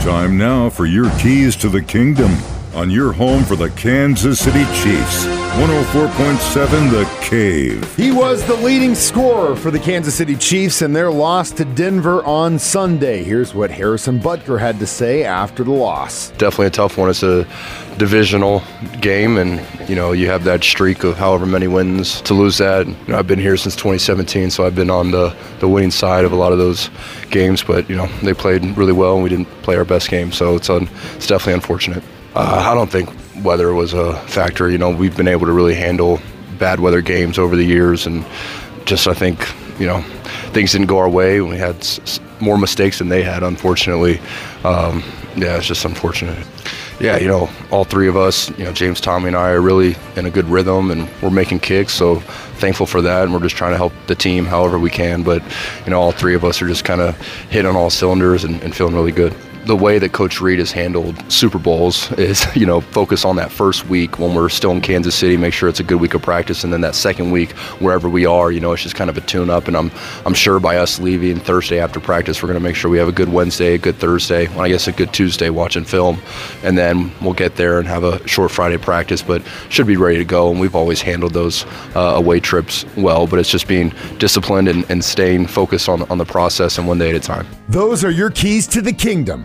Time now for your keys to the kingdom on your home for the Kansas City Chiefs. 104.7 The Cave. He was the leading scorer for the Kansas City Chiefs in their loss to Denver on Sunday. Here's what Harrison Butker had to say after the loss. Definitely a tough one. It's a divisional game, and you know you have that streak of however many wins to lose that. You know, I've been here since 2017, so I've been on the, the winning side of a lot of those games. But you know they played really well, and we didn't play our best game, so it's un, it's definitely unfortunate. Uh, I don't think weather was a factor. You know, we've been able to really handle bad weather games over the years, and just I think you know things didn't go our way. We had s- more mistakes than they had, unfortunately. Um, yeah, it's just unfortunate. Yeah, you know, all three of us, you know, James, Tommy, and I are really in a good rhythm, and we're making kicks. So thankful for that, and we're just trying to help the team however we can. But you know, all three of us are just kind of hitting on all cylinders and, and feeling really good the way that Coach Reid has handled Super Bowls is, you know, focus on that first week when we're still in Kansas City, make sure it's a good week of practice, and then that second week, wherever we are, you know, it's just kind of a tune-up. And I'm, I'm sure by us leaving Thursday after practice, we're going to make sure we have a good Wednesday, a good Thursday, well, I guess a good Tuesday watching film, and then we'll get there and have a short Friday practice, but should be ready to go. And we've always handled those uh, away trips well, but it's just being disciplined and, and staying focused on on the process and one day at a time. Those are your keys to the kingdom.